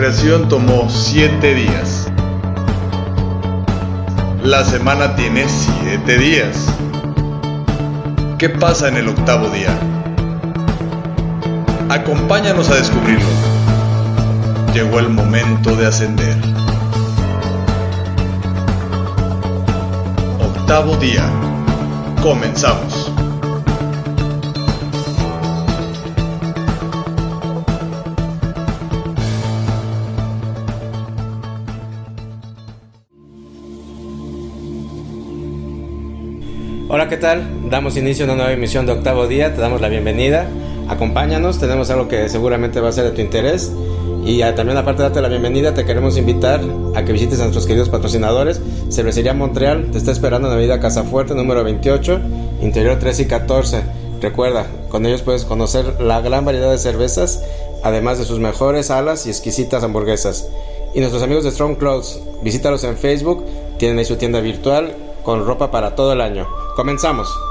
Creación tomó siete días. La semana tiene siete días. ¿Qué pasa en el octavo día? Acompáñanos a descubrirlo. Llegó el momento de ascender. Octavo día. Comenzamos. ¿Qué tal? Damos inicio a una nueva emisión de Octavo Día, te damos la bienvenida, acompáñanos, tenemos algo que seguramente va a ser de tu interés y también aparte de darte la bienvenida te queremos invitar a que visites a nuestros queridos patrocinadores, Cervecería Montreal, te está esperando en la avenida Casafuerte número 28, interior 13 y 14. Recuerda, con ellos puedes conocer la gran variedad de cervezas, además de sus mejores alas y exquisitas hamburguesas. Y nuestros amigos de Strong Clothes, visítalos en Facebook, tienen ahí su tienda virtual con ropa para todo el año. Comenzamos.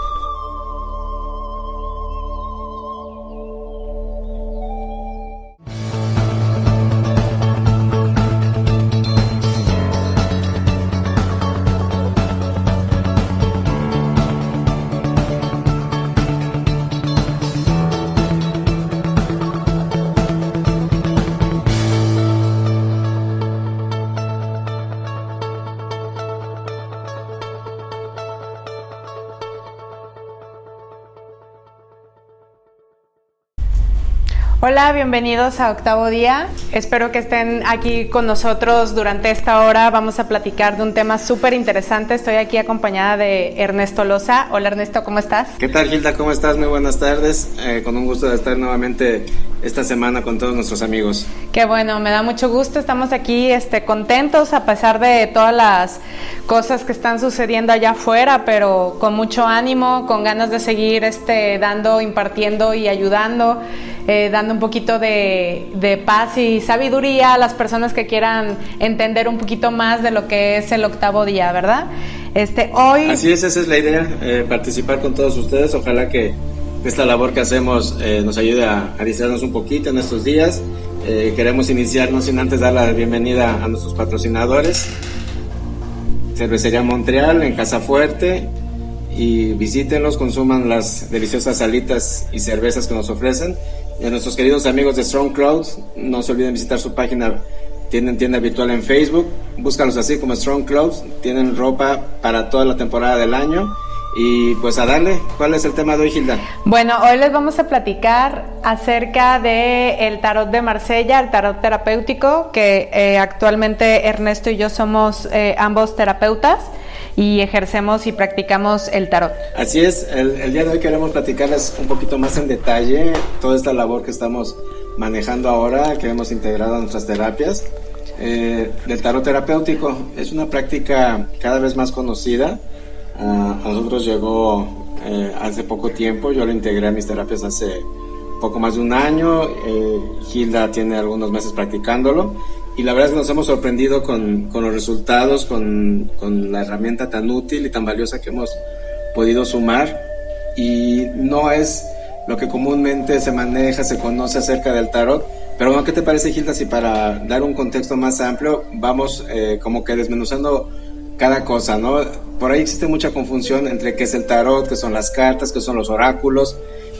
Hola, bienvenidos a Octavo Día. Espero que estén aquí con nosotros durante esta hora. Vamos a platicar de un tema súper interesante. Estoy aquí acompañada de Ernesto Loza. Hola Ernesto, ¿cómo estás? ¿Qué tal Gilda? ¿Cómo estás? Muy buenas tardes. Eh, con un gusto de estar nuevamente esta semana con todos nuestros amigos. Qué bueno, me da mucho gusto. Estamos aquí este, contentos a pesar de todas las cosas que están sucediendo allá afuera, pero con mucho ánimo, con ganas de seguir este, dando, impartiendo y ayudando. Eh, dando un poquito de, paz y sabiduría a las personas que quieran entender un poquito más de lo que es el octavo día, ¿verdad? Este, hoy... Así es, esa es la idea, eh, participar con todos ustedes. Ojalá que esta labor que hacemos eh, nos ayude a, a un poquito en estos días. queremos iniciarnos sin antes dar la bienvenida a nuestros patrocinadores. Cervecería Montreal en Casa Fuerte, y visítenlos, consuman las deliciosas salitas y cervezas que nos ofrecen a nuestros queridos amigos de Strong Clouds, no se olviden visitar su página, tienen tienda virtual en Facebook, búscanos así como Strong Clouds, tienen ropa para toda la temporada del año. Y pues a darle, ¿cuál es el tema de hoy, Gilda? Bueno, hoy les vamos a platicar acerca de el tarot de Marsella, el tarot terapéutico, que eh, actualmente Ernesto y yo somos eh, ambos terapeutas y ejercemos y practicamos el tarot. Así es, el, día de hoy queremos platicarles un poquito más en detalle toda esta labor que estamos manejando ahora, que hemos integrado a nuestras terapias. Eh, del tarot terapéutico es una práctica cada vez más conocida. a nosotros llegó eh, hace poco tiempo, yo lo integré a mis terapias hace poco más de un año. Eh, Hilda tiene algunos meses practicándolo y la verdad es que nos hemos sorprendido con, con los resultados, con, con, la herramienta tan útil y tan valiosa que hemos podido sumar. Y no es lo que comúnmente se maneja, se conoce acerca del tarot. Pero bueno, ¿qué te parece, Gilda, si para dar un contexto más amplio vamos eh, como que desmenuzando cada cosa, ¿no? Por ahí existe mucha confusión entre qué es el tarot, qué son las cartas, qué son los oráculos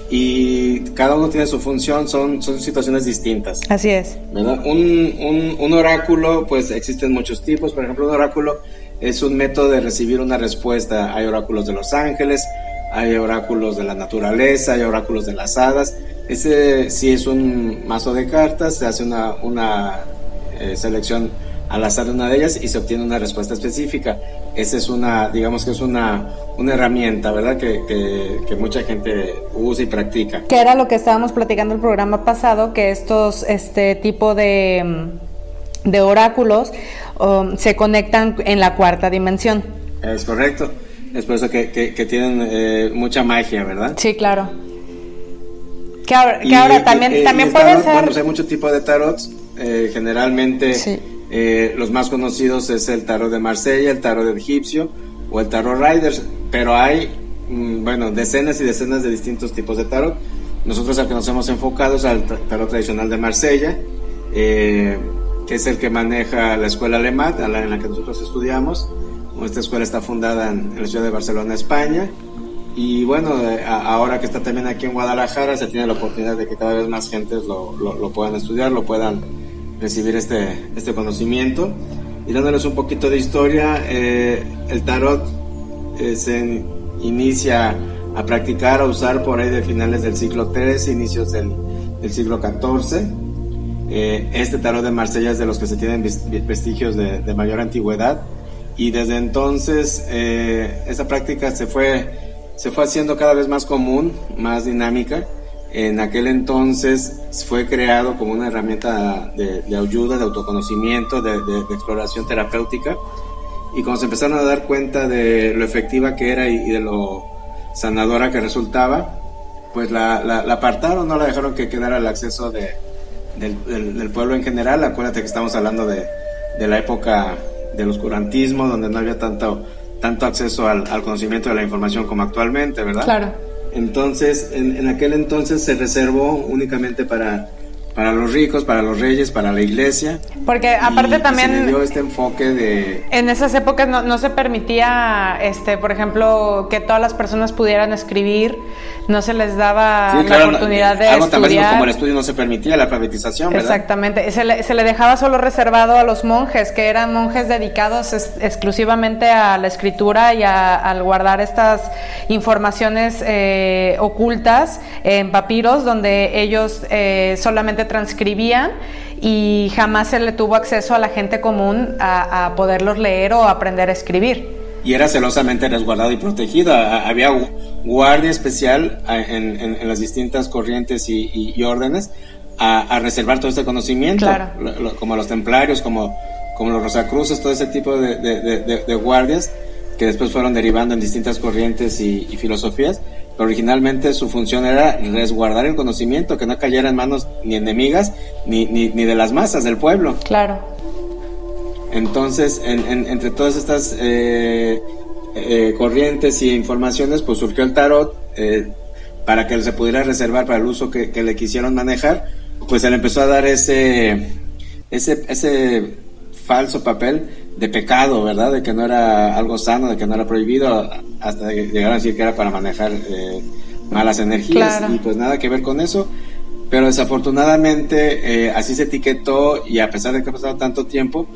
y cada uno tiene su función, son, son situaciones distintas. Así es. ¿verdad? Un, un, oráculo, pues existen muchos tipos, por ejemplo, un oráculo es un método de recibir una respuesta. Hay oráculos de los ángeles, hay oráculos de la naturaleza, hay oráculos de las hadas. Ese sí es un mazo de cartas, se hace una, una eh, selección al azar de una de ellas y se obtiene una respuesta específica. Esa es una, digamos que es una, una herramienta, ¿verdad? Que, que, mucha gente usa y practica. Que era lo que estábamos platicando el programa pasado, que estos, este tipo de, de oráculos um, se conectan en la cuarta dimensión. Es correcto. Es por eso que, que, tienen eh, mucha magia, ¿verdad? Sí, claro. Que ahora, también, también puede ser... Bueno, hay muchos tipos de tarots. Eh, generalmente... Sí eh, los más conocidos es el tarot de Marsella, el tarot de egipcio o el tarot Riders, pero hay, mm, bueno, decenas y decenas de distintos tipos de tarot. Nosotros al que nos hemos enfocado es al tarot tradicional de Marsella. Eh, que es el que maneja la escuela alemán, en la que nosotros estudiamos. Esta escuela está fundada en, la ciudad de Barcelona, España. Y bueno, eh, ahora que está también aquí en Guadalajara, se tiene la oportunidad de que cada vez más gentes lo, lo, puedan estudiar, lo puedan recibir este, este conocimiento. Y dándoles un poquito de historia, eh, el tarot eh, se inicia a practicar, a usar por ahí de finales del siglo XIII, inicios del, del siglo XIV. Eh, este tarot de Marsella es de los que se tienen vestigios de, de mayor antigüedad y desde entonces eh, esa práctica se fue, se fue haciendo cada vez más común, más dinámica. En aquel entonces fue creado como una herramienta de, de ayuda, de autoconocimiento, de, de, exploración terapéutica. Y cuando se empezaron a dar cuenta de lo efectiva que era y, y de lo sanadora que resultaba, pues la, la, la, apartaron, no la dejaron que quedara el acceso de, del, del, pueblo en general. Acuérdate que estamos hablando de, de, la época del oscurantismo, donde no había tanto, tanto acceso al, al, conocimiento de la información como actualmente, ¿verdad? Claro. Entonces, en, en aquel entonces se reservó únicamente para para los ricos, para los reyes, para la iglesia. Porque aparte también... Se dio este enfoque de... En esas épocas no, no, se permitía, este, por ejemplo, que todas las personas pudieran escribir, no se les daba sí, claro, la oportunidad de algo estudiar. Como el estudio no se permitía, la alfabetización, ¿verdad? Exactamente, se le, se le dejaba solo reservado a los monjes, que eran monjes dedicados es, exclusivamente a la escritura y a, al guardar estas informaciones eh, ocultas en papiros, donde ellos eh, solamente transcribían y jamás se le tuvo acceso a la gente común a, a poderlos leer o aprender a escribir. Y era celosamente resguardado y protegido. Había guardia especial en, en, en las distintas corrientes y, y, y órdenes a, a, reservar todo este conocimiento, claro. lo, como los templarios, como, como los rosacruces, todo ese tipo de, de, de, de, guardias que después fueron derivando en distintas corrientes y, y filosofías originalmente su función era resguardar el conocimiento, que no cayera en manos ni enemigas ni, ni, ni de las masas del pueblo. Claro. Entonces, en, en, entre todas estas eh, eh, corrientes y informaciones, pues surgió el tarot eh, para que se pudiera reservar para el uso que, que, le quisieron manejar, pues se le empezó a dar ese, ese, ese falso papel de pecado, ¿verdad? De que no era algo sano, de que no era prohibido, hasta llegar a decir que era para manejar malas energías. Claro. Y pues nada que ver con eso. Pero desafortunadamente eh, así se etiquetó y a pesar de que ha pasado tanto tiempo,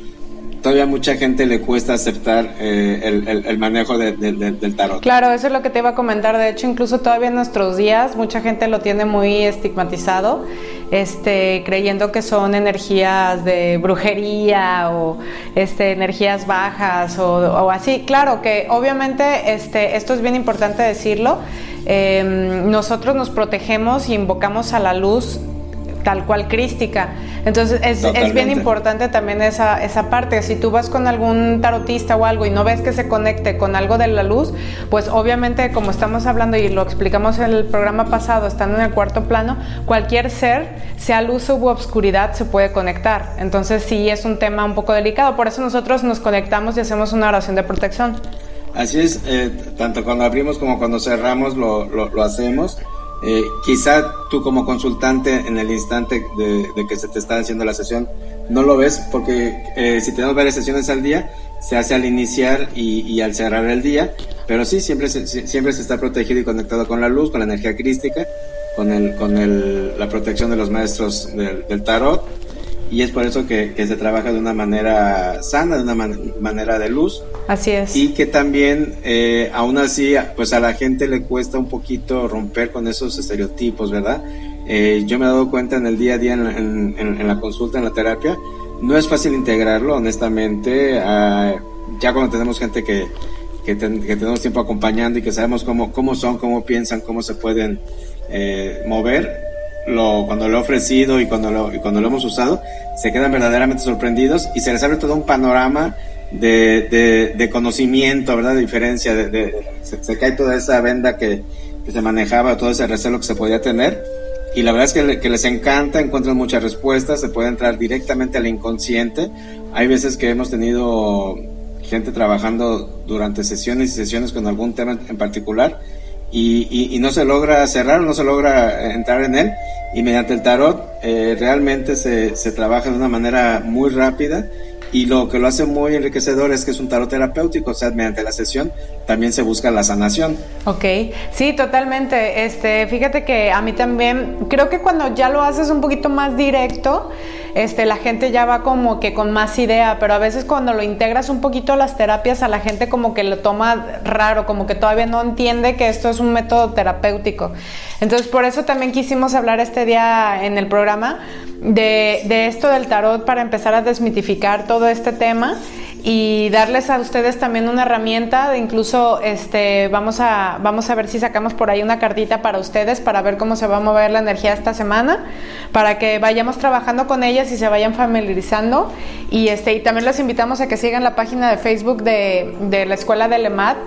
todavía mucha gente le cuesta aceptar eh, el, el, manejo de, de, de, del tarot. Claro, eso es lo que te iba a comentar. De hecho, incluso todavía en nuestros días, mucha gente lo tiene muy estigmatizado, este, creyendo que son energías de brujería o este, energías bajas o, o así. Claro que obviamente este, esto es bien importante decirlo. Eh, nosotros nos protegemos y invocamos a la luz tal cual crística. Entonces es, es, bien importante también esa, esa parte. Si tú vas con algún tarotista o algo y no ves que se conecte con algo de la luz, pues obviamente como estamos hablando y lo explicamos en el programa pasado, estando en el cuarto plano, cualquier ser, sea luz u obscuridad, se puede conectar. Entonces sí es un tema un poco delicado. Por eso nosotros nos conectamos y hacemos una oración de protección. Así es, eh, tanto cuando abrimos como cuando cerramos lo, lo, lo hacemos. Eh, quizá tú como consultante en el instante de, que se te está haciendo la sesión no lo ves porque eh, si tenemos varias sesiones al día se hace al iniciar y, y al cerrar el día pero sí siempre se, siempre se está protegido y conectado con la luz con la energía crística con el con el, la protección de los maestros del tarot y es por eso que, que, se trabaja de una manera sana, de una man manera de luz. Así es. Y que también, eh, aún así, pues a la gente le cuesta un poquito romper con esos estereotipos, ¿verdad? Eh, yo me he dado cuenta en el día a día, en, en, en, la consulta, en la terapia, no es fácil integrarlo, honestamente. Uh, ya cuando tenemos gente que, que, ten, que, tenemos tiempo acompañando y que sabemos cómo, cómo son, cómo piensan, cómo se pueden eh, mover, lo, cuando lo he ofrecido y cuando lo, cuando lo hemos usado, se quedan verdaderamente sorprendidos y se les abre todo un panorama de, de, de conocimiento, ¿verdad? De diferencia, de, se, cae toda esa venda que, que, se manejaba, todo ese recelo que se podía tener. Y la verdad es que, que, les encanta, encuentran muchas respuestas, se puede entrar directamente al inconsciente. Hay veces que hemos tenido gente trabajando durante sesiones y sesiones con algún tema en particular y, y, y, no se logra cerrar, no se logra entrar en él y mediante el tarot eh, realmente se, se trabaja de una manera muy rápida y lo que lo hace muy enriquecedor es que es un tarot terapéutico, o sea, mediante la sesión también se busca la sanación. Ok, sí, totalmente. Este, fíjate que a mí también, creo que cuando ya lo haces un poquito más directo, este, la gente ya va como que con más idea, pero a veces cuando lo integras un poquito a las terapias, a la gente como que lo toma raro, como que todavía no entiende que esto es un método terapéutico. Entonces, por eso también quisimos hablar este día en el programa de, de esto del tarot para empezar a desmitificar todo este tema y darles a ustedes también una herramienta, incluso este, vamos, a, vamos a ver si sacamos por ahí una cartita para ustedes para ver cómo se va a mover la energía esta semana, para que vayamos trabajando con ellas y se vayan familiarizando. Y, este, y también les invitamos a que sigan la página de Facebook de, de la Escuela de LEMAT.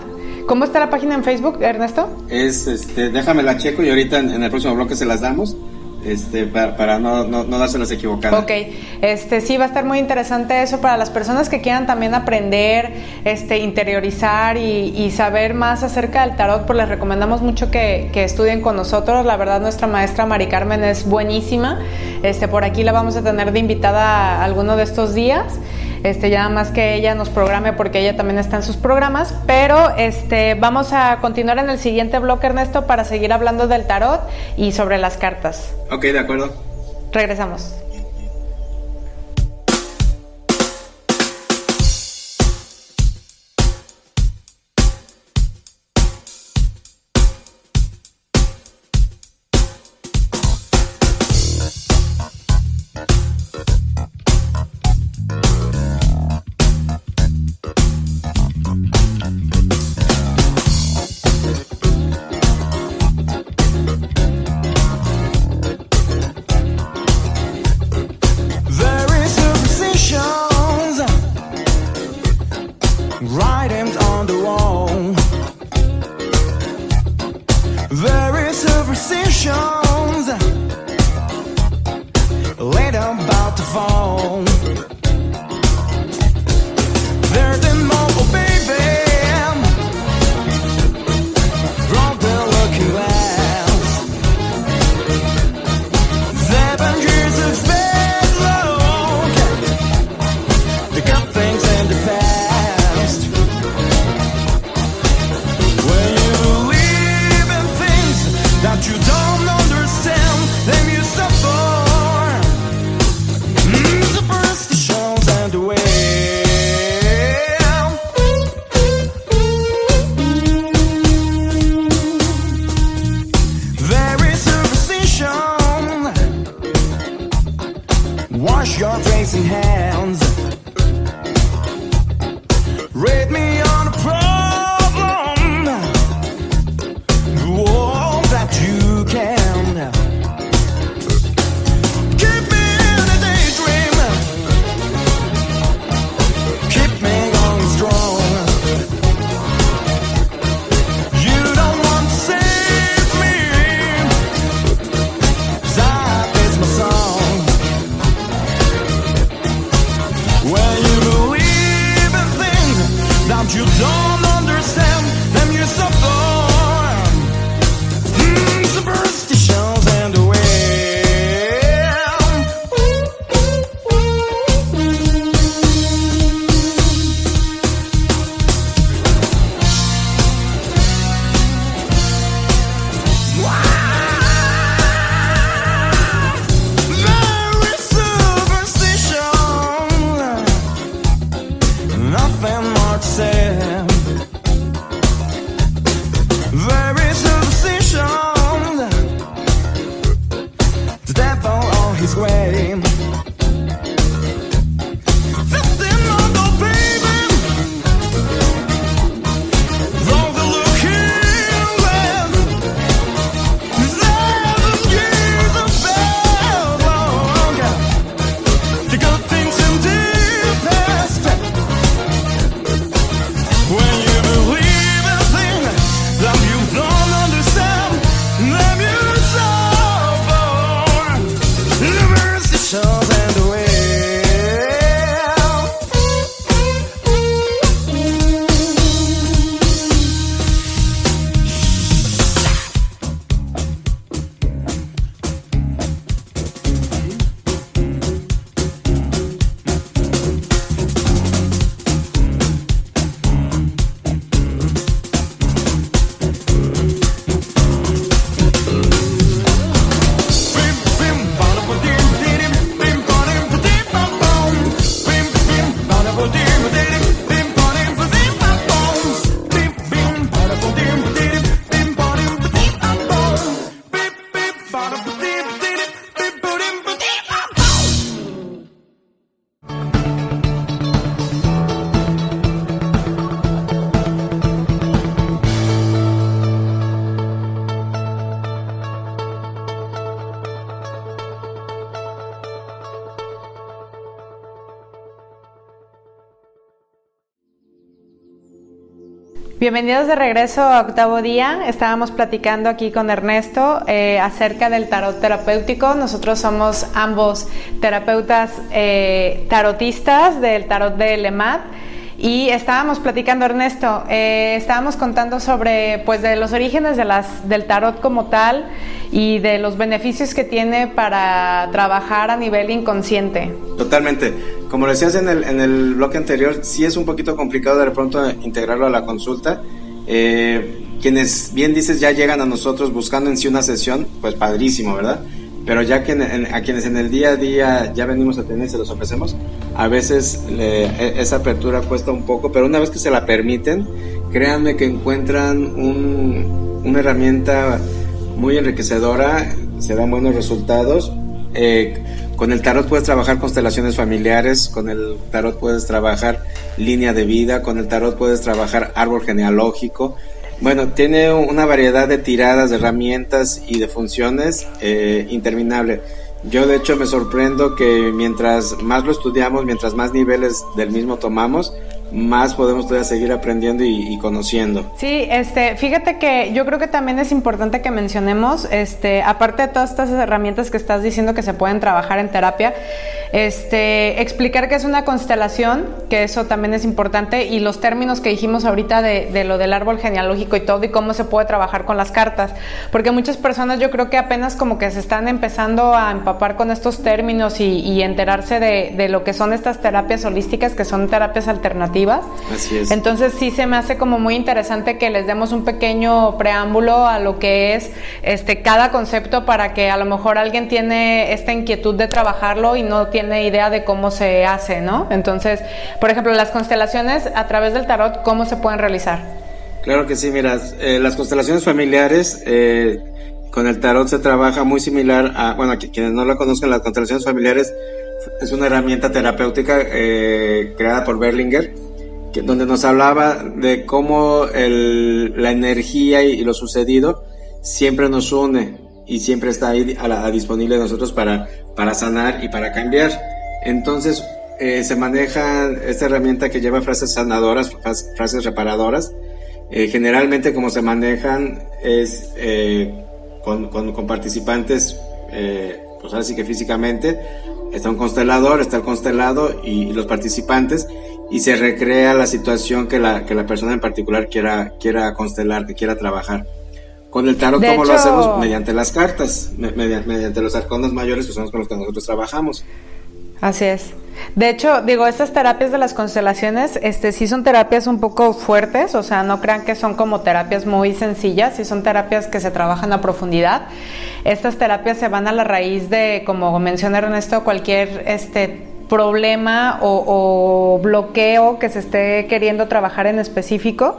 ¿Cómo está la página en Facebook, Ernesto? Es, este, déjame la checo y ahorita en el próximo bloque se las damos este, para, no, no, no dárselas equivocadas. Ok, este, sí, va a estar muy interesante eso para las personas que quieran también aprender, este, interiorizar y, saber más acerca del tarot, pues les recomendamos mucho que, estudien con nosotros. La verdad, nuestra maestra Mari Carmen es buenísima. Este, por aquí la vamos a tener de invitada alguno de estos días. Este, ya más que ella nos programe porque ella también está en sus programas, pero este, vamos a continuar en el siguiente bloque, Ernesto, para seguir hablando del tarot y sobre las cartas. Ok, de acuerdo. Regresamos. Bienvenidos de regreso a Octavo Día. Estábamos platicando aquí con Ernesto eh, acerca del tarot terapéutico. Nosotros somos ambos terapeutas eh, tarotistas del tarot de Lemat. Y estábamos platicando, Ernesto, eh, estábamos contando sobre pues de los orígenes del tarot como tal y de los beneficios que tiene para trabajar a nivel inconsciente. Totalmente. Como decías en el, en el bloque anterior, sí es un poquito complicado de pronto integrarlo a la consulta. Eh, quienes, bien dices, ya llegan a nosotros buscando en sí una sesión, pues padrísimo, ¿verdad? pero ya que a quienes en el día a día ya venimos a tener y se los ofrecemos, a veces e, esa apertura cuesta un poco, pero una vez que se la permiten, créanme que encuentran una herramienta muy enriquecedora, se dan buenos resultados. Eh, con el tarot puedes trabajar constelaciones familiares, con el tarot puedes trabajar línea de vida, con el tarot puedes trabajar árbol genealógico, bueno, tiene una variedad de tiradas, de herramientas y de funciones eh, interminable. Yo de hecho me sorprendo que mientras más lo estudiamos, mientras más niveles del mismo tomamos, más podemos todavía seguir aprendiendo y, conociendo. Sí, este, fíjate que yo creo que también es importante que mencionemos, este, aparte de todas estas herramientas que estás diciendo que se pueden trabajar en terapia, este, explicar qué es una constelación, que eso también es importante, y los términos que dijimos ahorita de, lo del árbol genealógico y todo, y cómo se puede trabajar con las cartas, porque muchas personas yo creo que apenas como que se están empezando a empapar con estos términos y, enterarse de, de lo que son estas terapias holísticas, que son terapias alternativas Así es. Entonces sí se me hace como muy interesante que les demos un pequeño preámbulo a lo que es este cada concepto para que a lo mejor alguien tiene esta inquietud de trabajarlo y no tiene idea de cómo se hace, ¿no? Entonces, por ejemplo, las constelaciones a través del tarot, ¿cómo se pueden realizar? Claro que sí, mira, eh, las constelaciones familiares eh, con el tarot se trabaja muy similar a, bueno, quienes no lo conozcan, las constelaciones familiares es una herramienta terapéutica eh, creada por Berlinger donde nos hablaba de cómo la energía y, lo sucedido siempre nos une y siempre está ahí a, disponible de nosotros para, para sanar y para cambiar. Entonces eh, se maneja esta herramienta que lleva frases sanadoras, frases reparadoras. Eh, generalmente como se manejan es eh, con, con, participantes, pues así que físicamente, está un constelador, está el constelado y los participantes y se recrea la situación que la, que la persona en particular quiera, quiera constelar, que quiera trabajar. Con el tarot, ¿cómo lo hacemos? Mediante las cartas, mediante, los arconos mayores que son los con los que nosotros trabajamos. Así es. De hecho, digo, estas terapias de las constelaciones, este, sí son terapias un poco fuertes, o sea, no crean que son como terapias muy sencillas, sí son terapias que se trabajan a profundidad. Estas terapias se van a la raíz de, como menciona Ernesto, cualquier este problema o, bloqueo que se esté queriendo trabajar en específico.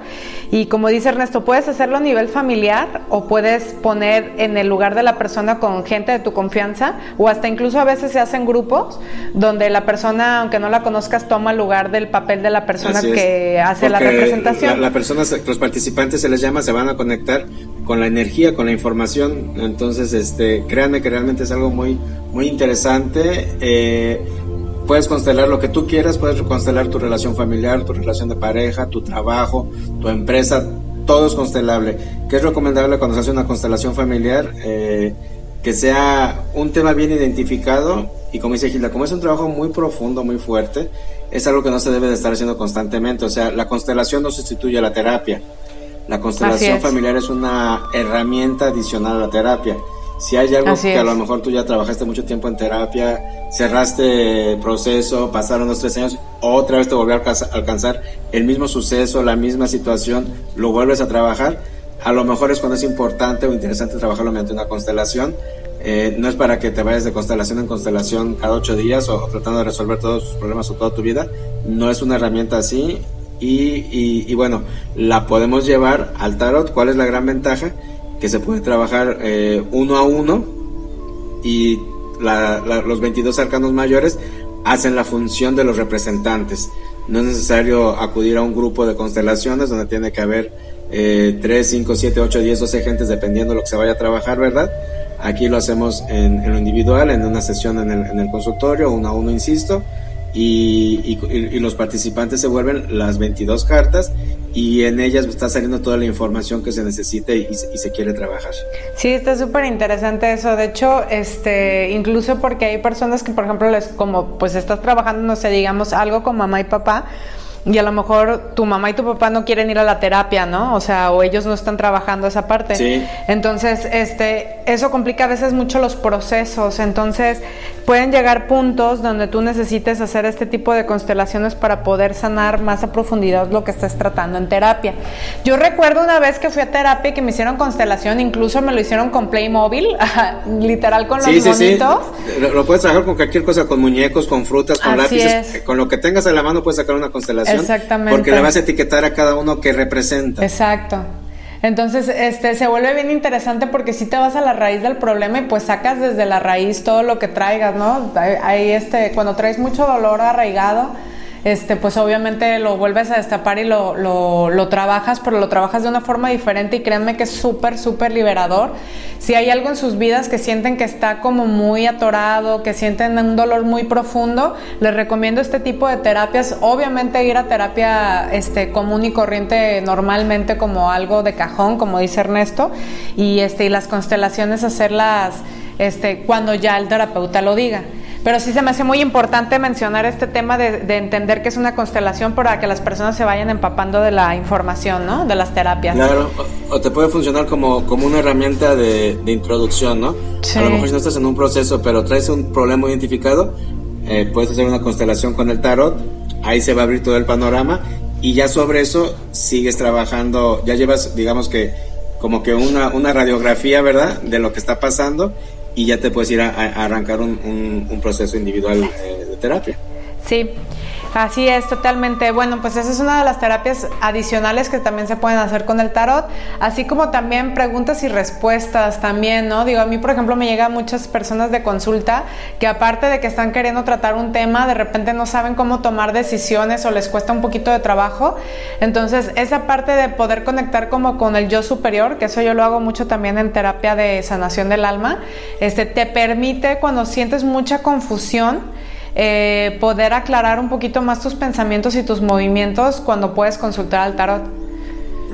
Y como dice Ernesto, puedes hacerlo a nivel familiar o puedes poner en el lugar de la persona con gente de tu confianza o hasta incluso a veces se hacen grupos donde la persona, aunque no la conozcas, toma el lugar del papel de la persona que hace la representación. La, persona, los participantes se les llama, se van a conectar con la energía, con la información. Entonces, este, créanme que realmente es algo muy, muy interesante. Eh, Puedes constelar lo que tú quieras, puedes constelar tu relación familiar, tu relación de pareja, tu trabajo, tu empresa, todo es constelable. ¿Qué es recomendable cuando se hace una constelación familiar? Eh, que sea un tema bien identificado y como dice Gilda, como es un trabajo muy profundo, muy fuerte, es algo que no se debe de estar haciendo constantemente. O sea, la constelación no sustituye a la terapia. La constelación familiar es una herramienta adicional a la terapia. Si hay algo que a lo mejor tú ya trabajaste mucho tiempo en terapia, cerraste proceso, pasaron los tres años, otra vez te volvió a alcanzar el mismo suceso, la misma situación, lo vuelves a trabajar, a lo mejor es cuando es importante o interesante trabajarlo mediante una constelación. Eh, no es para que te vayas de constelación en constelación cada ocho días o, tratando de resolver todos tus problemas o toda tu vida. No es una herramienta así. Y, y bueno, la podemos llevar al tarot. ¿Cuál es la gran ventaja? Que se puede trabajar eh, uno a uno y los 22 arcanos mayores hacen la función de los representantes. No es necesario acudir a un grupo de constelaciones donde tiene que haber eh, 3, 5, 7, 8, 10, 12 gentes dependiendo de lo que se vaya a trabajar, ¿verdad? Aquí lo hacemos en, lo individual, en una sesión en el, en el, consultorio, uno a uno, insisto, y, los participantes se vuelven las 22 cartas y en ellas está saliendo toda la información que se necesite y, se quiere trabajar. Sí, está súper interesante eso. De hecho, este, incluso porque hay personas que, por ejemplo, les, como pues estás trabajando, no sé, digamos algo con mamá y papá, y a lo mejor tu mamá y tu papá no quieren ir a la terapia, ¿no? O sea, o ellos no están trabajando esa parte. Sí. Entonces, este, eso complica a veces mucho los procesos. Entonces, pueden llegar puntos donde tú necesites hacer este tipo de constelaciones para poder sanar más a profundidad lo que estás tratando en terapia. Yo recuerdo una vez que fui a terapia y que me hicieron constelación, incluso me lo hicieron con Playmobil, literal con los sí, Sí, Lo, puedes trabajar con cualquier cosa, con muñecos, con frutas, con lápices, con lo que tengas en la mano puedes sacar una constelación Exactamente. Porque le vas a etiquetar a cada uno que representa. Exacto. Entonces, este, se vuelve bien interesante porque si te vas a la raíz del problema y pues sacas desde la raíz todo lo que traigas, ¿no? Ahí, este, cuando traes mucho dolor arraigado, este, pues obviamente lo vuelves a destapar y lo, lo, trabajas, pero lo trabajas de una forma diferente y créanme que es súper, súper liberador. Si hay algo en sus vidas que sienten que está como muy atorado, que sienten un dolor muy profundo, les recomiendo este tipo de terapias. Obviamente ir a terapia este, común y corriente normalmente como algo de cajón, como dice Ernesto, y, este, y las constelaciones hacerlas este, cuando ya el terapeuta lo diga. Pero sí se me hace muy importante mencionar este tema de, entender que es una constelación para que las personas se vayan empapando de la información, ¿no? De las terapias. Claro, o, te puede funcionar como, como una herramienta de, introducción, ¿no? A lo mejor si no estás en un proceso, pero traes un problema identificado, eh, puedes hacer una constelación con el tarot, ahí se va a abrir todo el panorama y ya sobre eso sigues trabajando, ya llevas, digamos que, como que una, una radiografía, ¿verdad? De lo que está pasando y ya te puedes ir a, arrancar un, un, proceso individual eh, de terapia. Sí, Así es, totalmente. Bueno, pues esa es una de las terapias adicionales que también se pueden hacer con el tarot, así como también preguntas y respuestas también, ¿no? Digo, a mí, por ejemplo, me llegan muchas personas de consulta que aparte de que están queriendo tratar un tema, de repente no saben cómo tomar decisiones o les cuesta un poquito de trabajo. Entonces, esa parte de poder conectar como con el yo superior, que eso yo lo hago mucho también en terapia de sanación del alma, este te permite cuando sientes mucha confusión, eh, poder aclarar un poquito más tus pensamientos y tus movimientos cuando puedes consultar al tarot.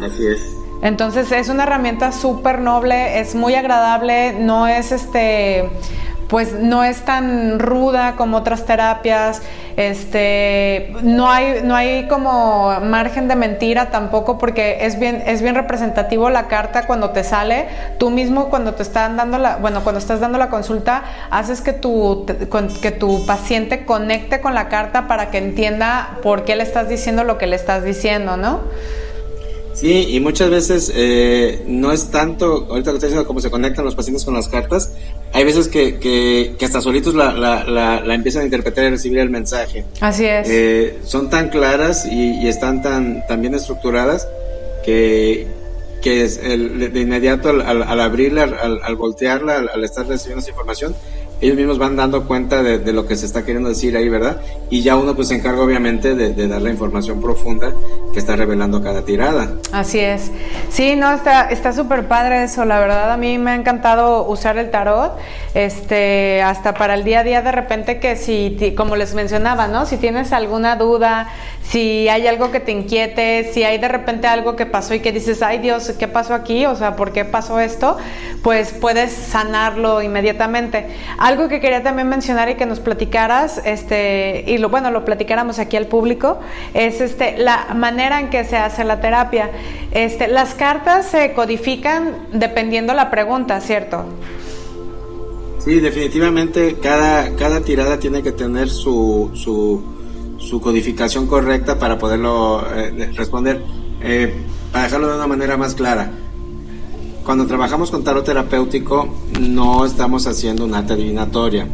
Así es. Entonces es una herramienta súper noble, es muy agradable, no es este pues no es tan ruda como otras terapias, este, no hay, no hay como margen de mentira tampoco porque es bien, es bien representativo la carta cuando te sale, tú mismo cuando te están dando la, bueno, cuando estás dando la consulta, haces que tu, que tu paciente conecte con la carta para que entienda por qué le estás diciendo lo que le estás diciendo, ¿no? Sí, y muchas veces eh, no es tanto, ahorita lo estoy diciendo, cómo se conectan los pacientes con las cartas, hay veces que, que, hasta solitos la, la, la, empiezan a interpretar y recibir el mensaje. Así es. Eh, son tan claras y, están tan, tan bien estructuradas que, que es el, de inmediato al, al, abrirla, al, al voltearla, al, estar recibiendo esa información, ellos mismos van dando cuenta de, lo que se está queriendo decir ahí, ¿verdad? Y ya uno pues se encarga obviamente de, dar la información profunda que está revelando cada tirada. Así es. Sí, no, está súper padre eso, la verdad a mí me ha encantado usar el tarot, este, hasta para el día a día de repente que si, como les mencionaba, ¿no? Si tienes alguna duda, si hay algo que te inquiete, si hay de repente algo que pasó y que dices, ay Dios, ¿qué pasó aquí? O sea, ¿por qué pasó esto? Pues puedes sanarlo inmediatamente. Algo que quería también mencionar y que nos platicaras, este, y lo bueno, lo platicáramos aquí al público, es este, la manera en que se hace la terapia. Este, las cartas se codifican dependiendo la pregunta, ¿cierto? Sí, definitivamente cada, cada tirada tiene que tener su, su, su codificación correcta para poderlo eh, responder. Eh, para dejarlo de una manera más clara, cuando trabajamos con tarot terapéutico no estamos haciendo una adivinatoria.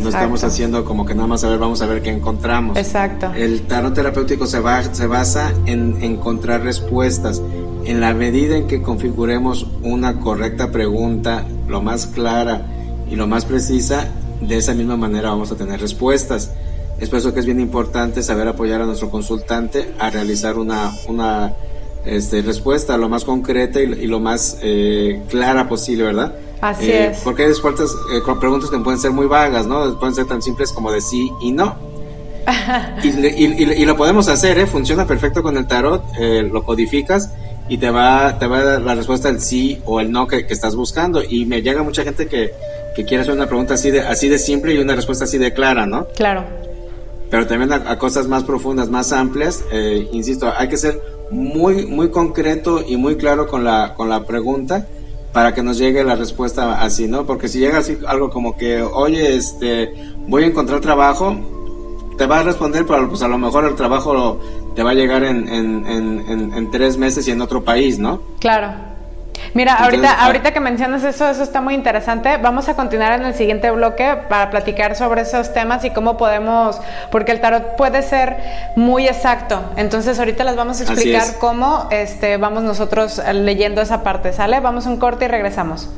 No estamos haciendo como que nada más a ver, vamos a ver qué encontramos. Exacto. El tarot terapéutico se, va, se basa en encontrar respuestas. En la medida en que configuremos una correcta pregunta, lo más clara y lo más precisa, de esa misma manera vamos a tener respuestas. Es por eso que es bien importante saber apoyar a nuestro consultante a realizar una, una este, respuesta lo más concreta y, lo más eh, clara posible, ¿verdad? Así eh, Porque hay eh, preguntas que pueden ser muy vagas, ¿no? Pueden ser tan simples como de sí y no. y, lo podemos hacer, ¿eh? funciona perfecto con el tarot, lo codificas y te va, te va a dar la respuesta el sí o el no que, estás buscando. Y me llega mucha gente que, que, quiere hacer una pregunta así de, así de simple y una respuesta así de clara, ¿no? Claro. Pero también a, cosas más profundas, más amplias, eh, insisto, hay que ser muy, muy concreto y muy claro con la, con la pregunta para que nos llegue la respuesta así, ¿no? Porque si llega así algo como que, oye, este, voy a encontrar trabajo, te va a responder, pero pues a lo mejor el trabajo te va a llegar en, en, en, en tres meses y en otro país, ¿no? Claro. Mira, ahorita, ah, ahorita que mencionas eso, eso está muy interesante. Vamos a continuar en el siguiente bloque para platicar sobre esos temas y cómo podemos, porque el tarot puede ser muy exacto. Entonces ahorita les vamos a explicar cómo este, vamos nosotros leyendo esa parte, ¿sale? Vamos a un corte y regresamos.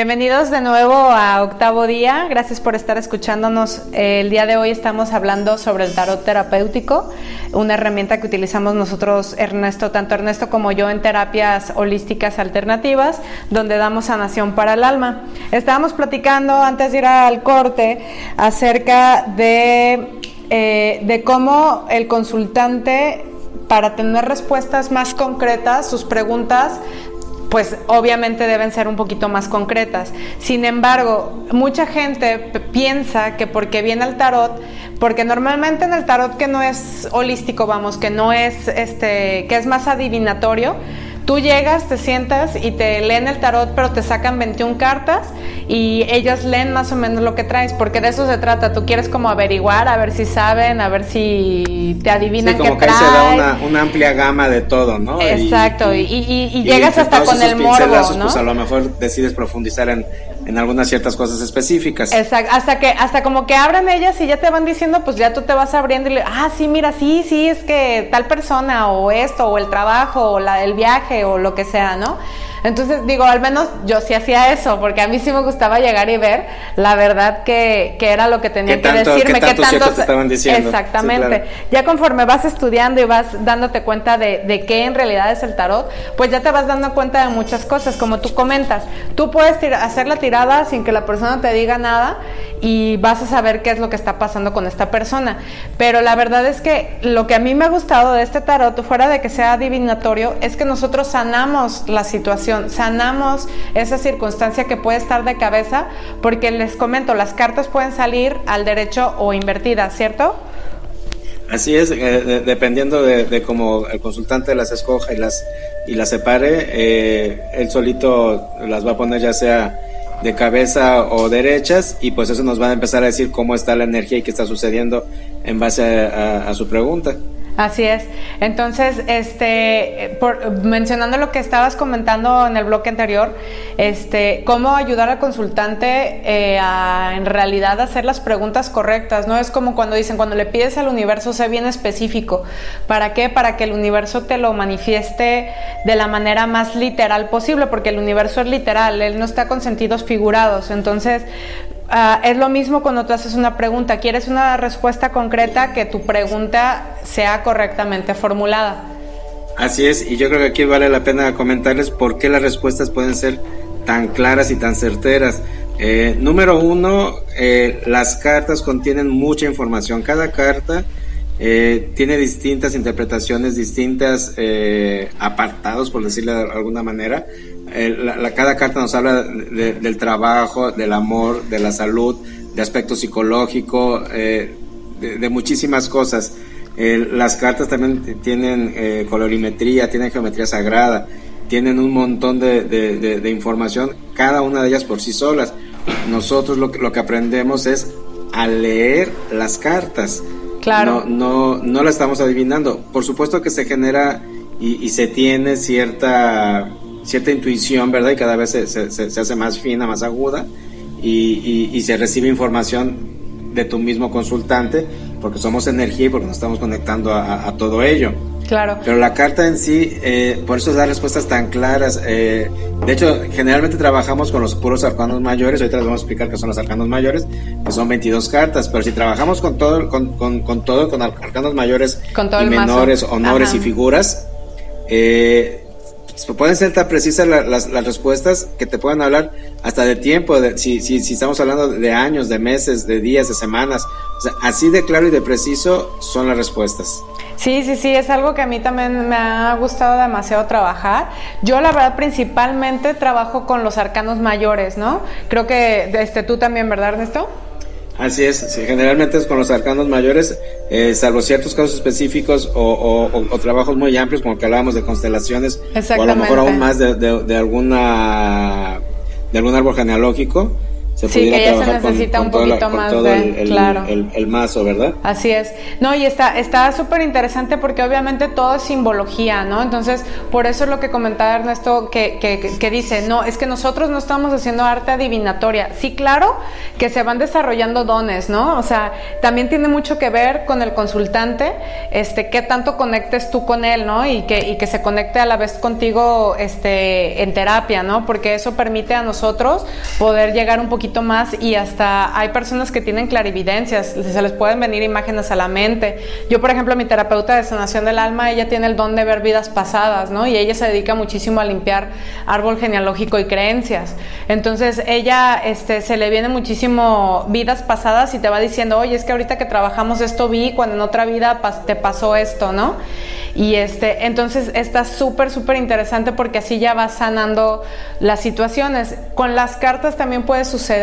Bienvenidos de nuevo a Octavo Día. Gracias por estar escuchándonos. El día de hoy estamos hablando sobre el tarot terapéutico, una herramienta que utilizamos nosotros, Ernesto, tanto Ernesto como yo, en terapias holísticas alternativas, donde damos sanación para el alma. Estábamos platicando antes de ir al corte acerca de, eh, de cómo el consultante para tener respuestas más concretas, sus preguntas pues obviamente deben ser un poquito más concretas. Sin embargo, mucha gente piensa que porque viene el tarot, porque normalmente en el tarot que no es holístico, vamos, que no es este, que es más adivinatorio, Tú llegas, te sientas y te leen el tarot, pero te sacan 21 cartas y ellas leen más o menos lo que traes, porque de eso se trata. Tú quieres como averiguar, a ver si saben, a ver si te adivinan sí, como que se da una, amplia gama de todo, ¿no? Exacto, y, llegas hasta con el morbo, ¿no? Pues a lo mejor decides profundizar en, en algunas ciertas cosas específicas. Exacto, hasta que hasta como que abren ellas y ya te van diciendo, pues ya tú te vas abriendo y le, ah, sí, mira, sí, sí, es que tal persona o esto o el trabajo o la, el viaje o lo que sea, ¿no? Entonces, digo, al menos yo sí hacía eso, porque a mí sí me gustaba llegar y ver la verdad que, que era lo que tenía que decirme, qué tanto, te estaban diciendo. Exactamente. Ya conforme vas estudiando y vas dándote cuenta de, de qué en realidad es el tarot, pues ya te vas dando cuenta de muchas cosas, como tú comentas. Tú puedes hacer la tirada sin que la persona te diga nada y vas a saber qué es lo que está pasando con esta persona. Pero la verdad es que lo que a mí me ha gustado de este tarot, fuera de que sea adivinatorio, es que nosotros sanamos la situación, sanamos esa circunstancia que puede estar de cabeza, porque les comento, las cartas pueden salir al derecho o invertidas, ¿cierto? Así es, eh, dependiendo de, cómo el consultante las escoja y las y las separe, eh, él solito las va a poner ya sea de cabeza o derechas y pues eso nos va a empezar a decir cómo está la energía y qué está sucediendo en base a su pregunta. Así es. Entonces, este, mencionando lo que estabas comentando en el bloque anterior, este, cómo ayudar al consultante eh, a en realidad hacer las preguntas correctas, ¿no? Es como cuando dicen, cuando le pides al universo, sé bien específico. ¿Para qué? Para que el universo te lo manifieste de la manera más literal posible, porque el universo es literal, él no está con sentidos figurados. Entonces, Ah, es lo mismo cuando tú haces una pregunta. Quieres una respuesta concreta que tu pregunta sea correctamente formulada. Así es, y yo creo que aquí vale la pena comentarles por qué las respuestas pueden ser tan claras y tan certeras. Eh, número uno, eh, las cartas contienen mucha información. Cada carta eh, tiene distintas interpretaciones, distintas apartados, por decirlo de alguna manera. Eh, la, cada carta nos habla del trabajo, del amor, de la salud, de aspecto psicológico, eh, de, muchísimas cosas. Eh, las cartas también tienen colorimetría, tienen geometría sagrada, tienen un montón de, información, cada una de ellas por sí solas. Nosotros lo, lo que aprendemos es a leer las cartas. Claro. No, no, no la estamos adivinando. Por supuesto que se genera y se tiene cierta cierta intuición, ¿verdad? Y cada vez se, se, hace más fina, más aguda y, y, se recibe información de tu mismo consultante porque somos energía y porque nos estamos conectando a, todo ello. Claro. Pero la carta en sí, eh, por eso da respuestas tan claras. Eh, de hecho, generalmente trabajamos con los puros arcanos mayores. Ahorita les vamos a explicar qué son los arcanos mayores, que son 22 cartas. Pero si trabajamos con todo, con, con, con todo, con arcanos mayores y menores, honores y figuras, eh, pueden ser tan precisas las, respuestas que te pueden hablar hasta de tiempo, de, si, si, si, estamos hablando de años, de meses, de días, de semanas. O sea, así de claro y de preciso son las respuestas. Sí, sí, sí, es algo que a mí también me ha gustado demasiado trabajar. Yo la verdad principalmente trabajo con los arcanos mayores, ¿no? Creo que este, tú también, ¿verdad, Ernesto? Así es, generalmente es con los arcanos mayores, eh, salvo ciertos casos específicos o, trabajos muy amplios, como que hablábamos de constelaciones, o a lo mejor aún más de, de alguna de algún árbol genealógico sí, que ya se necesita un poquito más de, el, claro. El, mazo, ¿verdad? Así es. No, y está está súper interesante porque obviamente todo es simbología, ¿no? Entonces, por eso es lo que comentaba Ernesto, que, que, que, dice, no, es que nosotros no estamos haciendo arte adivinatoria. Sí, claro, que se van desarrollando dones, ¿no? O sea, también tiene mucho que ver con el consultante, este, qué tanto conectes tú con él, ¿no? Y que, y que se conecte a la vez contigo, este, en terapia, ¿no? Porque eso permite a nosotros poder llegar un poquito más y hasta hay personas que tienen clarividencias, se les pueden venir imágenes a la mente. Yo, por ejemplo, mi terapeuta de sanación del alma, ella tiene el don de ver vidas pasadas, ¿no? Y ella se dedica muchísimo a limpiar árbol genealógico y creencias. Entonces, ella este, se le viene muchísimo vidas pasadas y te va diciendo, oye, es que ahorita que trabajamos esto vi cuando en otra vida te pasó esto, ¿no? Y este, entonces está súper, súper interesante porque así ya vas sanando las situaciones. Con las cartas también puede suceder.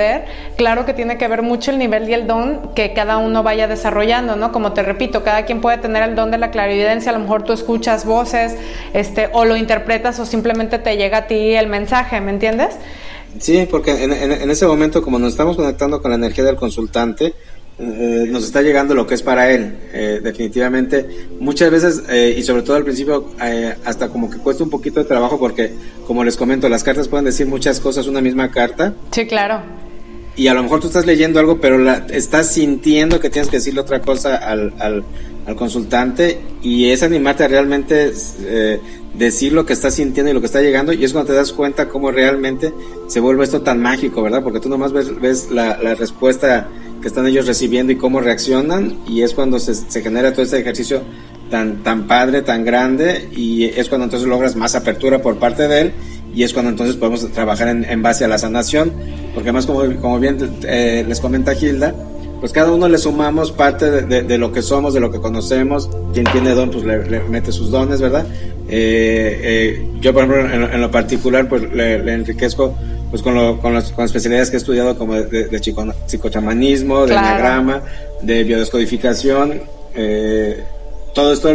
Claro que tiene que ver mucho el nivel y el don que cada uno vaya desarrollando, ¿no? Como te repito, cada quien puede tener el don de la clarividencia. A lo mejor tú escuchas voces, este, o lo interpretas o simplemente te llega a ti el mensaje, ¿me entiendes? Sí, porque en, en ese momento, como nos estamos conectando con la energía del consultante, eh, nos está llegando lo que es para él, eh, definitivamente. Muchas veces, eh, y sobre todo al principio, hasta como que cuesta un poquito de trabajo porque, como les comento, las cartas pueden decir muchas cosas, una misma carta. Sí, claro. Y a lo mejor tú estás leyendo algo, pero la, estás sintiendo que tienes que decirle otra cosa al, al, al consultante y es animarte a realmente decir lo que estás sintiendo y lo que está llegando y es cuando te das cuenta cómo realmente se vuelve esto tan mágico, ¿verdad? Porque tú nomás ves, ves la, la respuesta que están ellos recibiendo y cómo reaccionan y es cuando se, se genera todo este ejercicio tan, tan padre, tan grande y es cuando entonces logras más apertura por parte de él y es cuando entonces podemos trabajar en, en base a la sanación, porque además como, como bien eh, les comenta Gilda, pues cada uno le sumamos parte de, de, de, lo que somos, de lo que conocemos, quien tiene don pues le, le mete sus dones, ¿verdad? Eh, eh, yo por ejemplo en, en, lo particular pues le, le enriquezco pues con, lo, con, las, con, especialidades que he estudiado como de, de chico, psicochamanismo, de claro. diagrama, de biodescodificación, eh, todo esto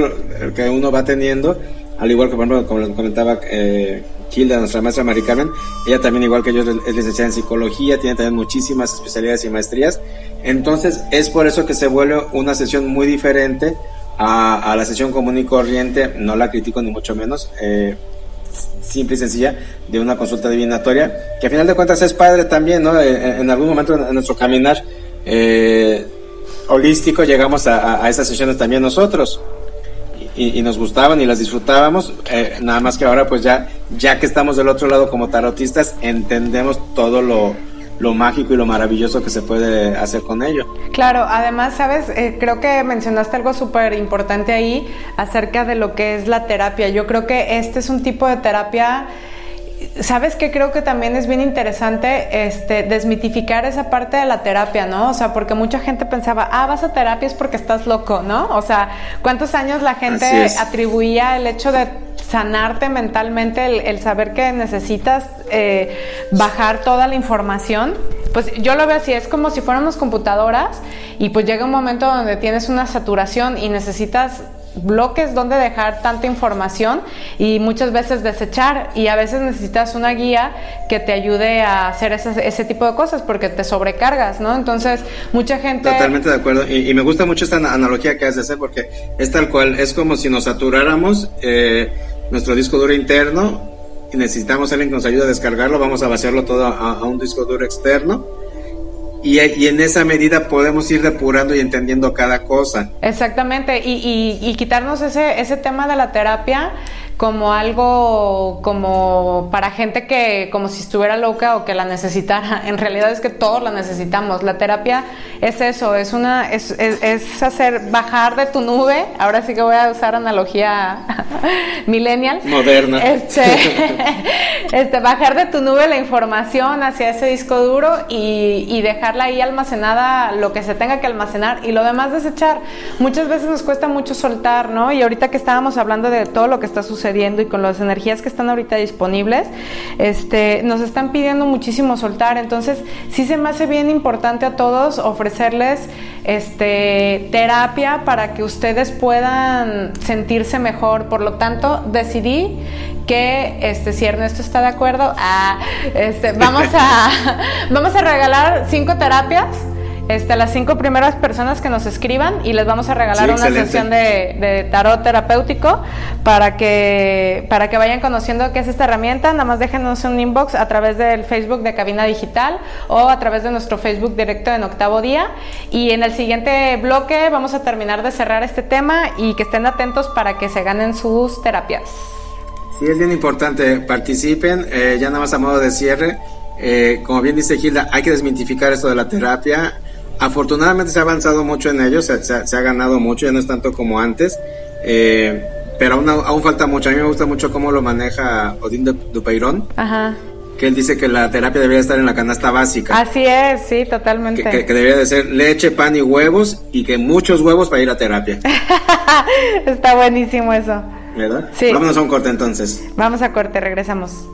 que uno va teniendo, al igual que por ejemplo como les comentaba eh, Hilda, nuestra maestra Mari Carmen, ella también igual que yo es licenciada en psicología, tiene también muchísimas especialidades y maestrías, entonces es por eso que se vuelve una sesión muy diferente a, a la sesión común y corriente, no la critico ni mucho menos, eh, simple y sencilla de una consulta divinatoria, que a final de cuentas es padre también, ¿no? En, en algún momento en nuestro caminar eh, holístico llegamos a, a, esas sesiones también nosotros. Y, nos gustaban y las disfrutábamos, eh, nada más que ahora pues ya, ya que estamos del otro lado como tarotistas, entendemos todo lo, lo mágico y lo maravilloso que se puede hacer con ello. Claro, además, sabes, eh, creo que mencionaste algo súper importante ahí acerca de lo que es la terapia. Yo creo que este es un tipo de terapia ¿Sabes qué? Creo que también es bien interesante este, desmitificar esa parte de la terapia, ¿no? O sea, porque mucha gente pensaba, ah, vas a terapia es porque estás loco, ¿no? O sea, ¿cuántos años la gente atribuía el hecho de sanarte mentalmente, el, el saber que necesitas eh, bajar toda la información? Pues yo lo veo así, es como si fuéramos computadoras y pues llega un momento donde tienes una saturación y necesitas bloques donde dejar tanta información y muchas veces desechar. Y a veces necesitas una guía que te ayude a hacer ese, ese tipo de cosas porque te sobrecargas, ¿no? Entonces, mucha gente... Totalmente de acuerdo. Y, me gusta mucho esta analogía que haces porque es tal cual, es como si nos saturáramos eh, nuestro disco duro interno y necesitamos alguien que nos ayude a descargarlo, vamos a vaciarlo todo a un disco duro externo y, en esa medida podemos ir depurando y entendiendo cada cosa. Exactamente, y, y, y quitarnos ese, ese tema de la terapia como algo como para gente que como si estuviera loca o que la necesitara. En realidad es que todos la necesitamos. La terapia es eso, es una es, es, es hacer bajar de tu nube. Ahora sí que voy a usar analogía millennial. Moderna. Este, este bajar de tu nube la información hacia ese disco duro y, y dejarla ahí almacenada lo que se tenga que almacenar y lo demás desechar. Muchas veces nos cuesta mucho soltar, ¿no? Y ahorita que estábamos hablando de todo lo que está sucediendo y con las energías que están ahorita disponibles, este, nos están pidiendo muchísimo soltar. Entonces, sí se me hace bien importante a todos ofrecerles este, terapia para que ustedes puedan sentirse mejor. Por lo tanto, decidí que este, si Ernesto está de acuerdo, ah, este, vamos, a, vamos a regalar cinco terapias este, las cinco primeras personas que nos escriban y les vamos a regalar sí, una sesión de, de, tarot terapéutico para que, para que vayan conociendo qué es esta herramienta. Nada más déjenos un inbox a través del Facebook de Cabina Digital o a través de nuestro Facebook directo en octavo día. Y en el siguiente bloque vamos a terminar de cerrar este tema y que estén atentos para que se ganen sus terapias. Sí, es bien importante. Participen, eh, ya nada más a modo de cierre. Eh, como bien dice Gilda, hay que desmitificar esto de la terapia Afortunadamente se ha avanzado mucho en ello, se, se, se ha ganado mucho, ya no es tanto como antes, eh, pero aún, aún, falta mucho. A mí me gusta mucho cómo lo maneja Odín Dupeirón. Ajá. Que él dice que la terapia debería estar en la canasta básica. Así es, sí, totalmente. Que, que, que debería de ser leche, pan y huevos y que muchos huevos para ir a terapia. Está buenísimo eso. ¿Verdad? Sí. Vámonos a un corte entonces. Vamos a corte, regresamos.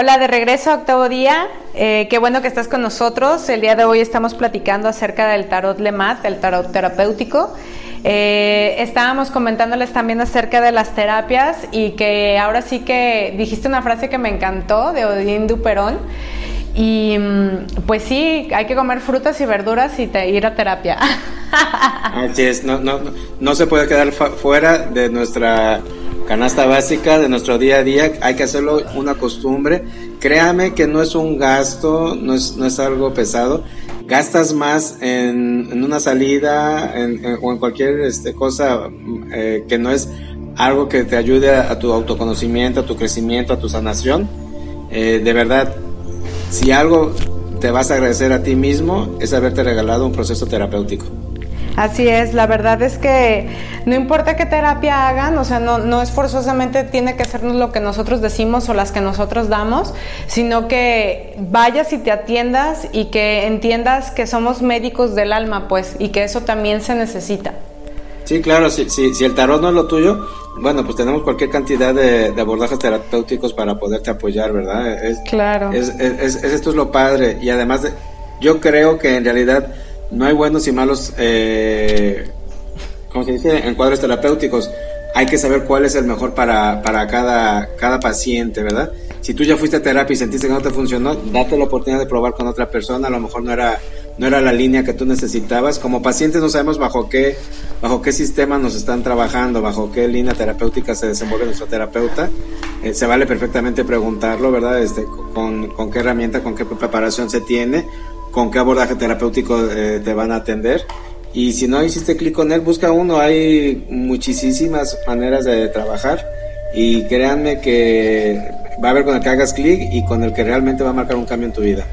Hola, de regreso a octavo día. Eh, qué bueno que estás con nosotros. El día de hoy estamos platicando acerca del tarot Lemat, el tarot terapéutico. Eh, estábamos comentándoles también acerca de las terapias y que ahora sí que dijiste una frase que me encantó de Odín Duperón. Y mm, pues sí, hay que comer frutas y verduras y ir a terapia. Así es, no, no, no se puede quedar fuera de nuestra canasta básica, de nuestro día a día, hay que hacerlo una costumbre. Créame que no es un gasto, no es, no es algo pesado. Gastas más en, en una salida o en cualquier este, cosa eh, que no es algo que te ayude a, tu autoconocimiento, a tu crecimiento, a tu sanación. Eh, de verdad, si algo te vas a agradecer a ti mismo es haberte regalado un proceso terapéutico. Así es, la verdad es que no importa qué terapia hagan, o sea, no, no es forzosamente tiene que hacernos lo que nosotros decimos o las que nosotros damos, sino que vayas y te atiendas y que entiendas que somos médicos del alma, pues, y que eso también se necesita. Sí, claro, si, si, si el tarot no es lo tuyo, bueno, pues tenemos cualquier cantidad de, abordajes terapéuticos para poderte apoyar, ¿verdad? Es, claro. Es, esto es lo padre. Y además, de, yo creo que en realidad no hay buenos y malos, eh, ¿cómo se dice?, encuadres terapéuticos. Hay que saber cuál es el mejor para, para cada, cada paciente, ¿verdad? Si tú ya fuiste a terapia y sentiste que no te funcionó, date la oportunidad de probar con otra persona. A lo mejor no era no era la línea que tú necesitabas. Como pacientes no sabemos bajo qué, bajo qué sistema nos están trabajando, bajo qué línea terapéutica se desenvuelve nuestro terapeuta. Eh, se vale perfectamente preguntarlo, ¿verdad? Este, con, con, qué herramienta, con qué preparación se tiene, con qué abordaje terapéutico eh, te van a atender. Y si no hiciste clic con él, busca uno. Hay muchísimas maneras de trabajar. Y créanme que va a haber con el que hagas clic y con el que realmente va a marcar un cambio en tu vida.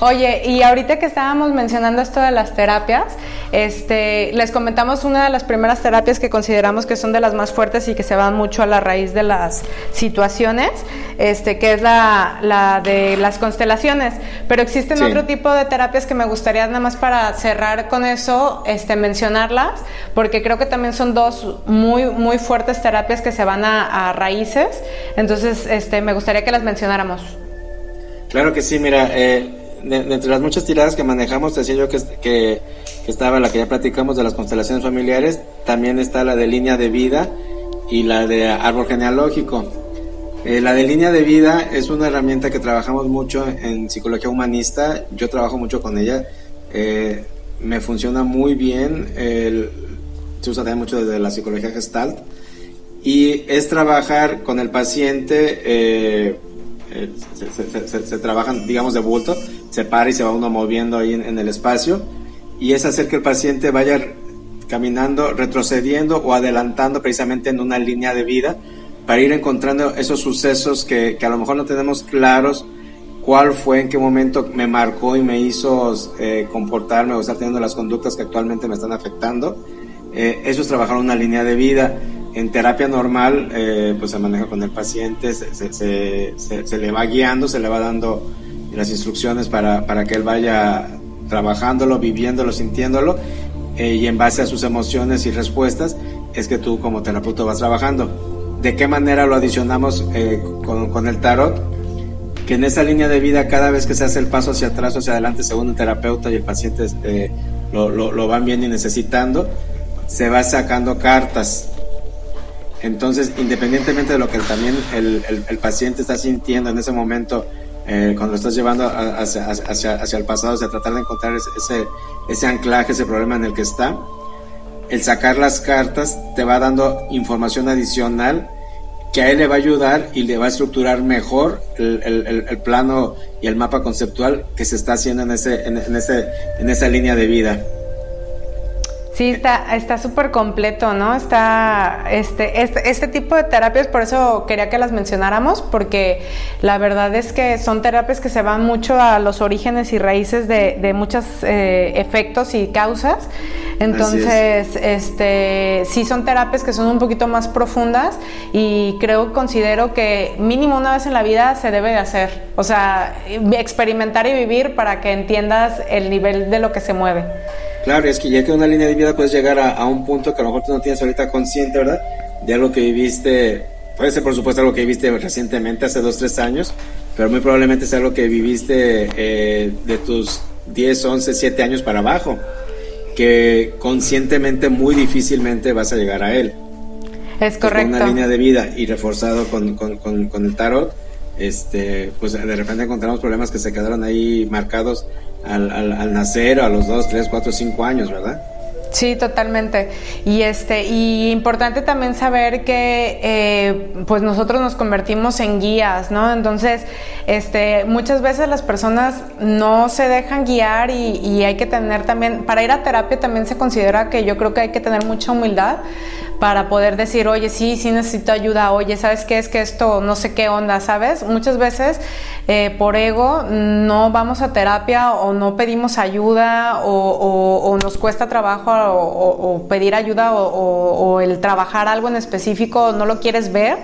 Oye, y ahorita que estábamos mencionando esto de las terapias, este, les comentamos una de las primeras terapias que consideramos que son de las más fuertes y que se van mucho a la raíz de las situaciones, este, que es la, de las constelaciones. Pero existen otro tipo de terapias que me gustaría nada más para cerrar con eso, este, mencionarlas, porque creo que también son dos muy, muy fuertes terapias que se van a, a raíces. Entonces, este, me gustaría que las mencionáramos. Claro que sí, mira, eh, de, entre las muchas tiradas que manejamos, decía yo que, que, estaba la que ya platicamos de las constelaciones familiares, también está la de línea de vida y la de árbol genealógico. Eh, la de línea de vida es una herramienta que trabajamos mucho en psicología humanista, yo trabajo mucho con ella, eh, me funciona muy bien, se usa también mucho desde la psicología gestalt, y es trabajar con el paciente eh, eh, se, trabajan, digamos, de bulto, se para y se va uno moviendo ahí en, el espacio, y es hacer que el paciente vaya caminando, retrocediendo o adelantando precisamente en una línea de vida para ir encontrando esos sucesos que, a lo mejor no tenemos claros cuál fue, en qué momento me marcó y me hizo eh, comportarme o estar teniendo las conductas que actualmente me están afectando. Eh, eso es trabajar una línea de vida. En terapia normal, eh, pues se maneja con el paciente, se, se, se, le va guiando, se le va dando las instrucciones para, para que él vaya trabajándolo, viviéndolo, sintiéndolo, eh, y en base a sus emociones y respuestas es que tú como terapeuta vas trabajando. ¿De qué manera lo adicionamos eh, con, con, el tarot? Que en esa línea de vida, cada vez que se hace el paso hacia atrás o hacia adelante, según el terapeuta y el paciente lo, lo, lo van viendo y necesitando, se va sacando cartas entonces, independientemente de lo que también el, paciente está sintiendo en ese momento, eh, cuando lo estás llevando hacia, hacia, el pasado, hacia tratar de encontrar ese, ese anclaje, ese problema en el que está, el sacar las cartas te va dando información adicional que a él le va a ayudar y le va a estructurar mejor el, plano y el mapa conceptual que se está haciendo en, ese, en, ese, en esa línea de vida. Sí, está está súper completo, ¿no? Está este, este, este tipo de terapias, por eso quería que las mencionáramos, porque la verdad es que son terapias que se van mucho a los orígenes y raíces de, de muchos eh, efectos y causas. Entonces, este, sí son terapias que son un poquito más profundas y creo, considero que mínimo una vez en la vida se debe de hacer. O sea, experimentar y vivir para que entiendas el nivel de lo que se mueve. Claro, es que ya que una línea de vida puedes llegar a, un punto que a lo mejor tú no tienes ahorita consciente, ¿verdad? De algo que viviste, puede ser por supuesto algo que viviste recientemente, hace dos, tres años, pero muy probablemente es algo que viviste eh, de tus 10, 11, 7 años para abajo, que conscientemente muy difícilmente vas a llegar a él. Es correcto. Con una línea de vida y reforzado con, con, con, con el tarot, este, pues de repente encontramos problemas que se quedaron ahí marcados al, al, al nacer a los 2, 3, 4, 5 años, ¿verdad? Sí, totalmente. Y este, y importante también saber que eh, pues nosotros nos convertimos en guías, ¿no? Entonces, este, muchas veces las personas no se dejan guiar y, hay que tener también, para ir a terapia también se considera que yo creo que hay que tener mucha humildad para poder decir, oye, sí, sí necesito ayuda, oye, ¿sabes qué es que esto no sé qué onda, ¿sabes? Muchas veces eh, por ego no vamos a terapia o no pedimos ayuda o, nos cuesta trabajo o, pedir ayuda o, el trabajar algo en específico no lo quieres ver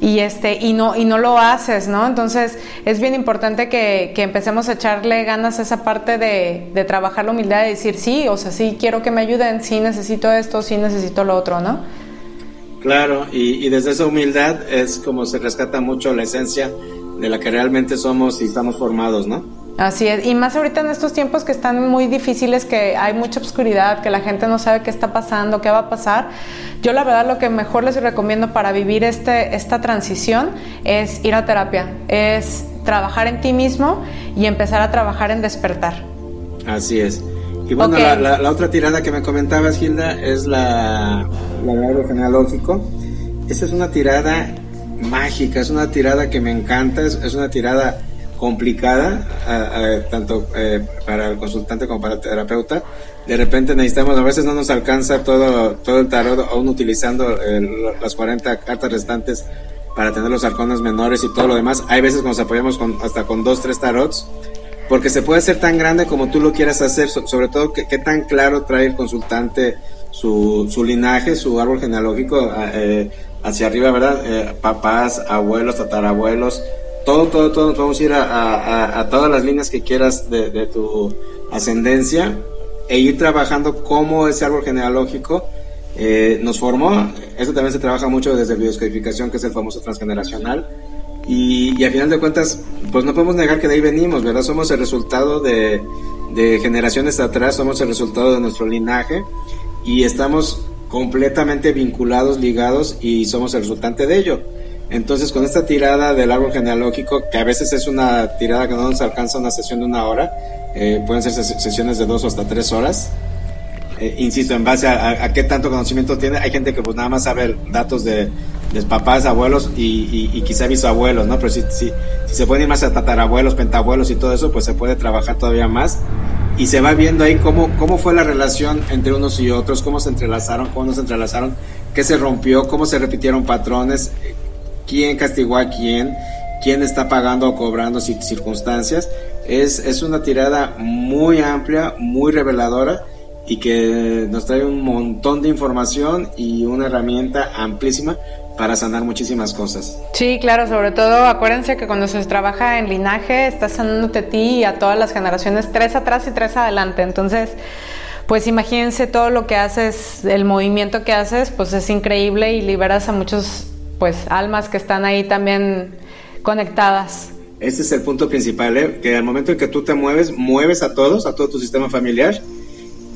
y este y no y no lo haces no entonces es bien importante que, empecemos a echarle ganas a esa parte de, de, trabajar la humildad de decir sí o sea sí quiero que me ayuden sí necesito esto sí necesito lo otro no claro y desde esa humildad es como se rescata mucho la esencia de la que realmente somos y estamos formados no Así es, y más ahorita en estos tiempos que están muy difíciles, que hay mucha oscuridad, que la gente no sabe qué está pasando, qué va a pasar. Yo la verdad lo que mejor les recomiendo para vivir este, esta transición es ir a terapia, es trabajar en ti mismo y empezar a trabajar en despertar. Así es. Y bueno, la, otra tirada que me comentabas, Hilda, es la, la de árbol genealógico. Esta es una tirada mágica, es una tirada que me encanta, es una tirada complicada, tanto eh, para el consultante como para el terapeuta. De repente necesitamos, a veces no nos alcanza todo, todo el tarot, aún utilizando las 40 cartas restantes para tener los arcones menores y todo lo demás. Hay veces que nos apoyamos con, hasta con dos, tres tarots, porque se puede hacer tan grande como tú lo quieras hacer, sobre todo que, tan claro trae el consultante su, su linaje, su árbol genealógico eh, hacia arriba, ¿verdad? Eh, papás, abuelos, tatarabuelos, todo, todo, todo, vamos a ir a, todas las líneas que quieras de, tu ascendencia e ir trabajando cómo ese árbol genealógico eh, nos formó. Eso también se trabaja mucho desde bioscodificación, que es el famoso transgeneracional. Y, y a final de cuentas, pues no podemos negar que de ahí venimos, ¿verdad? Somos el resultado de, de generaciones atrás, somos el resultado de nuestro linaje y estamos completamente vinculados, ligados y somos el resultante de ello. Entonces, con esta tirada del árbol genealógico, que a veces es una tirada que no nos alcanza una sesión de una hora, eh, pueden ser sesiones de dos o hasta tres horas. Eh, insisto, en base a, qué tanto conocimiento tiene, hay gente que pues nada más sabe datos de, papás, abuelos y, y, quizá bisabuelos, ¿no? Pero si, si, si se pueden ir más a tatarabuelos, pentabuelos y todo eso, pues se puede trabajar todavía más y se va viendo ahí cómo, cómo fue la relación entre unos y otros, cómo se entrelazaron, cómo no se entrelazaron, qué se rompió, cómo se repitieron patrones, quién castigó a quién, quién está pagando o cobrando circunstancias. Es, es una tirada muy amplia, muy reveladora y que nos trae un montón de información y una herramienta amplísima para sanar muchísimas cosas. Sí, claro, sobre todo acuérdense que cuando se trabaja en linaje estás sanándote a ti y a todas las generaciones, tres atrás y tres adelante. Entonces, pues imagínense todo lo que haces, el movimiento que haces, pues es increíble y liberas a muchos pues almas que están ahí también conectadas. Este es el punto principal, ¿eh? que al momento en que tú te mueves, mueves a todos, a todo tu sistema familiar.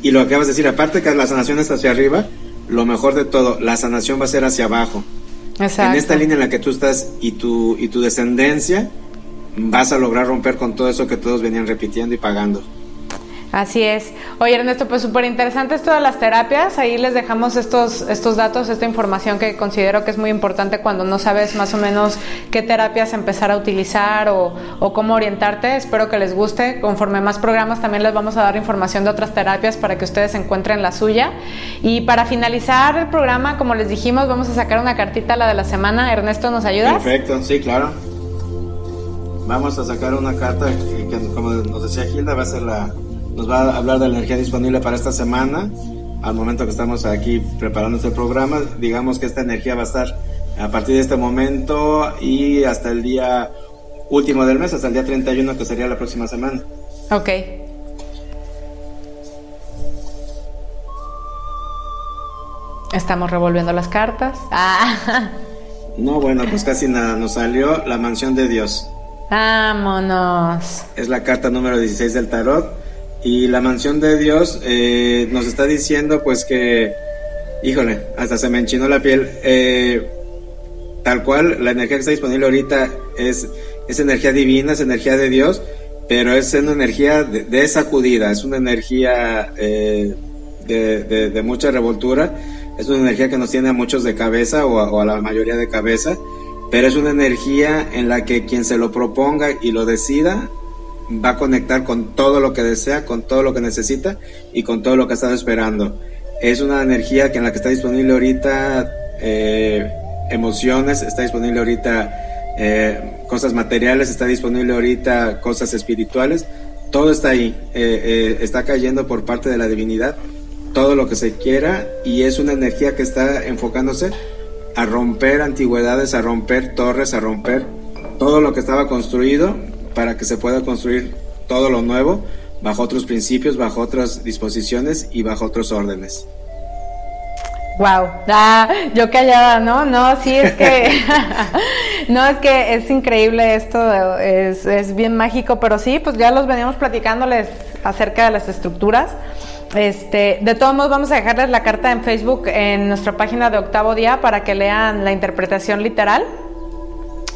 Y lo que acabas de decir, aparte que la sanación está hacia arriba, lo mejor de todo, la sanación va a ser hacia abajo. Exacto. En esta línea en la que tú estás y tu, y tu descendencia, vas a lograr romper con todo eso que todos venían repitiendo y pagando. Así es. Oye, Ernesto, pues súper interesantes todas las terapias. Ahí les dejamos estos, estos datos, esta información que considero que es muy importante cuando no sabes más o menos qué terapias empezar a utilizar o, cómo orientarte. Espero que les guste. Conforme más programas también les vamos a dar información de otras terapias para que ustedes encuentren la suya. Y para finalizar el programa, como les dijimos, vamos a sacar una cartita la de la semana. Ernesto, ¿nos ayuda? Perfecto, sí, claro. Vamos a sacar una carta que, como nos decía Gilda, va a ser la nos va a hablar de la energía disponible para esta semana. Al momento que estamos aquí preparando este programa, digamos que esta energía va a estar a partir de este momento y hasta el día último del mes, hasta el día 31, que sería la próxima semana. Ok. Estamos revolviendo las cartas. Ah. No, bueno, pues casi nada. Nos salió la mansión de Dios. Vámonos. Es la carta número 16 del tarot. Y la mansión de Dios eh, nos está diciendo pues que, híjole, hasta se me enchinó la piel. Eh, tal cual, la energía que está disponible ahorita es, es energía divina, es energía de Dios, pero es una energía de, sacudida, es una energía eh, de, mucha revoltura, es una energía que nos tiene a muchos de cabeza o a, la mayoría de cabeza, pero es una energía en la que quien se lo proponga y lo decida va a conectar con todo lo que desea, con todo lo que necesita y con todo lo que ha estado esperando. Es una energía que en la que está disponible ahorita eh, emociones, está disponible ahorita eh, cosas materiales, está disponible ahorita cosas espirituales, todo está ahí, eh, eh, está cayendo por parte de la divinidad, todo lo que se quiera y es una energía que está enfocándose a romper antigüedades, a romper torres, a romper todo lo que estaba construido para que se pueda construir todo lo nuevo bajo otros principios, bajo otras disposiciones y bajo otros órdenes. Wow, ah, yo callada, ¿no? No, sí, es que, no, es que es increíble esto, es, es, bien mágico, pero sí, pues ya los veníamos platicándoles acerca de las estructuras. Este, de todos modos, vamos a dejarles la carta en Facebook en nuestra página de octavo día para que lean la interpretación literal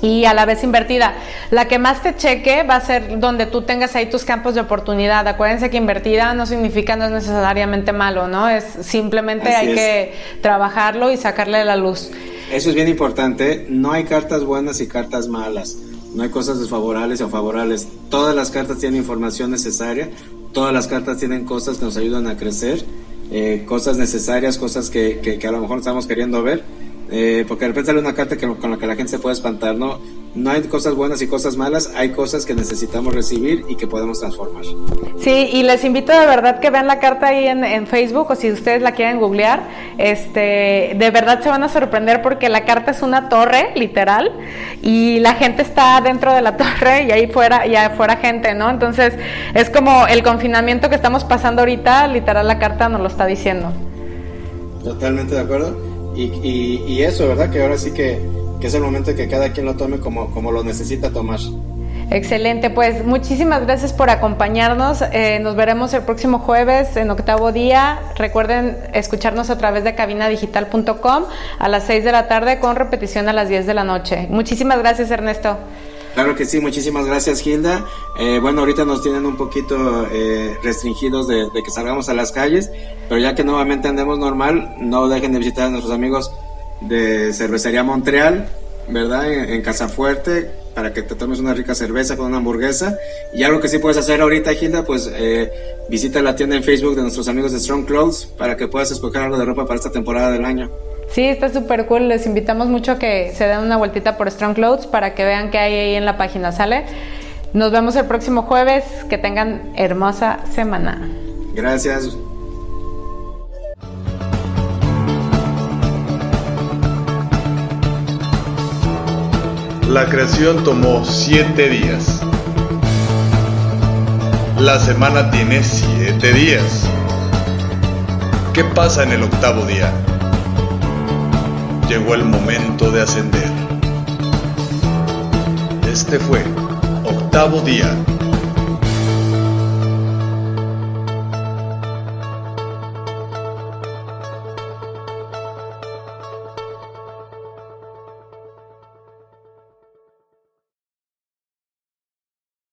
y a la vez invertida. La que más te cheque va a ser donde tú tengas ahí tus campos de oportunidad. Acuérdense que invertida no significa, no es necesariamente malo, ¿no? Es simplemente hay que trabajarlo y sacarle la luz. Eso es bien importante. No hay cartas buenas y cartas malas. No hay cosas desfavorables o favorables. Todas las cartas tienen información necesaria. Todas las cartas tienen cosas que nos ayudan a crecer. Eh, cosas necesarias, cosas que, que, que a lo mejor estamos queriendo ver eh, porque de repente sale una carta que, con la que la gente se puede espantar, ¿no? No hay cosas buenas y cosas malas, hay cosas que necesitamos recibir y que podemos transformar. Sí, y les invito de verdad que vean la carta ahí en, Facebook o si ustedes la quieren googlear, este, de verdad se van a sorprender porque la carta es una torre, literal, y la gente está dentro de la torre y ahí fuera, y afuera gente, ¿no? Entonces es como el confinamiento que estamos pasando ahorita, literal la carta nos lo está diciendo. Totalmente de acuerdo. Y, eso, ¿verdad? Que ahora sí que, es el momento que cada quien lo tome como, como lo necesita tomar. Excelente, pues muchísimas gracias por acompañarnos. Eh, nos veremos el próximo jueves en octavo día. Recuerden escucharnos a través de cabinadigital.com a las 6 de la tarde con repetición a las 10 de la noche. Muchísimas gracias, Ernesto. Claro que sí, muchísimas gracias Gilda. Eh, bueno, ahorita nos tienen un poquito eh, restringidos de, que salgamos a las calles, pero ya que nuevamente andemos normal, no dejen de visitar a nuestros amigos de Cervecería Montreal, ¿verdad? En, Casa Fuerte, para que te tomes una rica cerveza con una hamburguesa. Y algo que sí puedes hacer ahorita, Gilda, pues eh, visita la tienda en Facebook de nuestros amigos de Strong Clothes para que puedas escoger algo de ropa para esta temporada del año. Sí, está súper cool. Les invitamos mucho a que se den una vueltita por Strong Clothes para que vean qué hay ahí en la página, ¿sale? Nos vemos el próximo jueves. Que tengan hermosa semana. Gracias. La creación tomó siete días. La semana tiene siete días. ¿Qué pasa en el octavo día? Llegó el momento de ascender. Este fue Octavo Día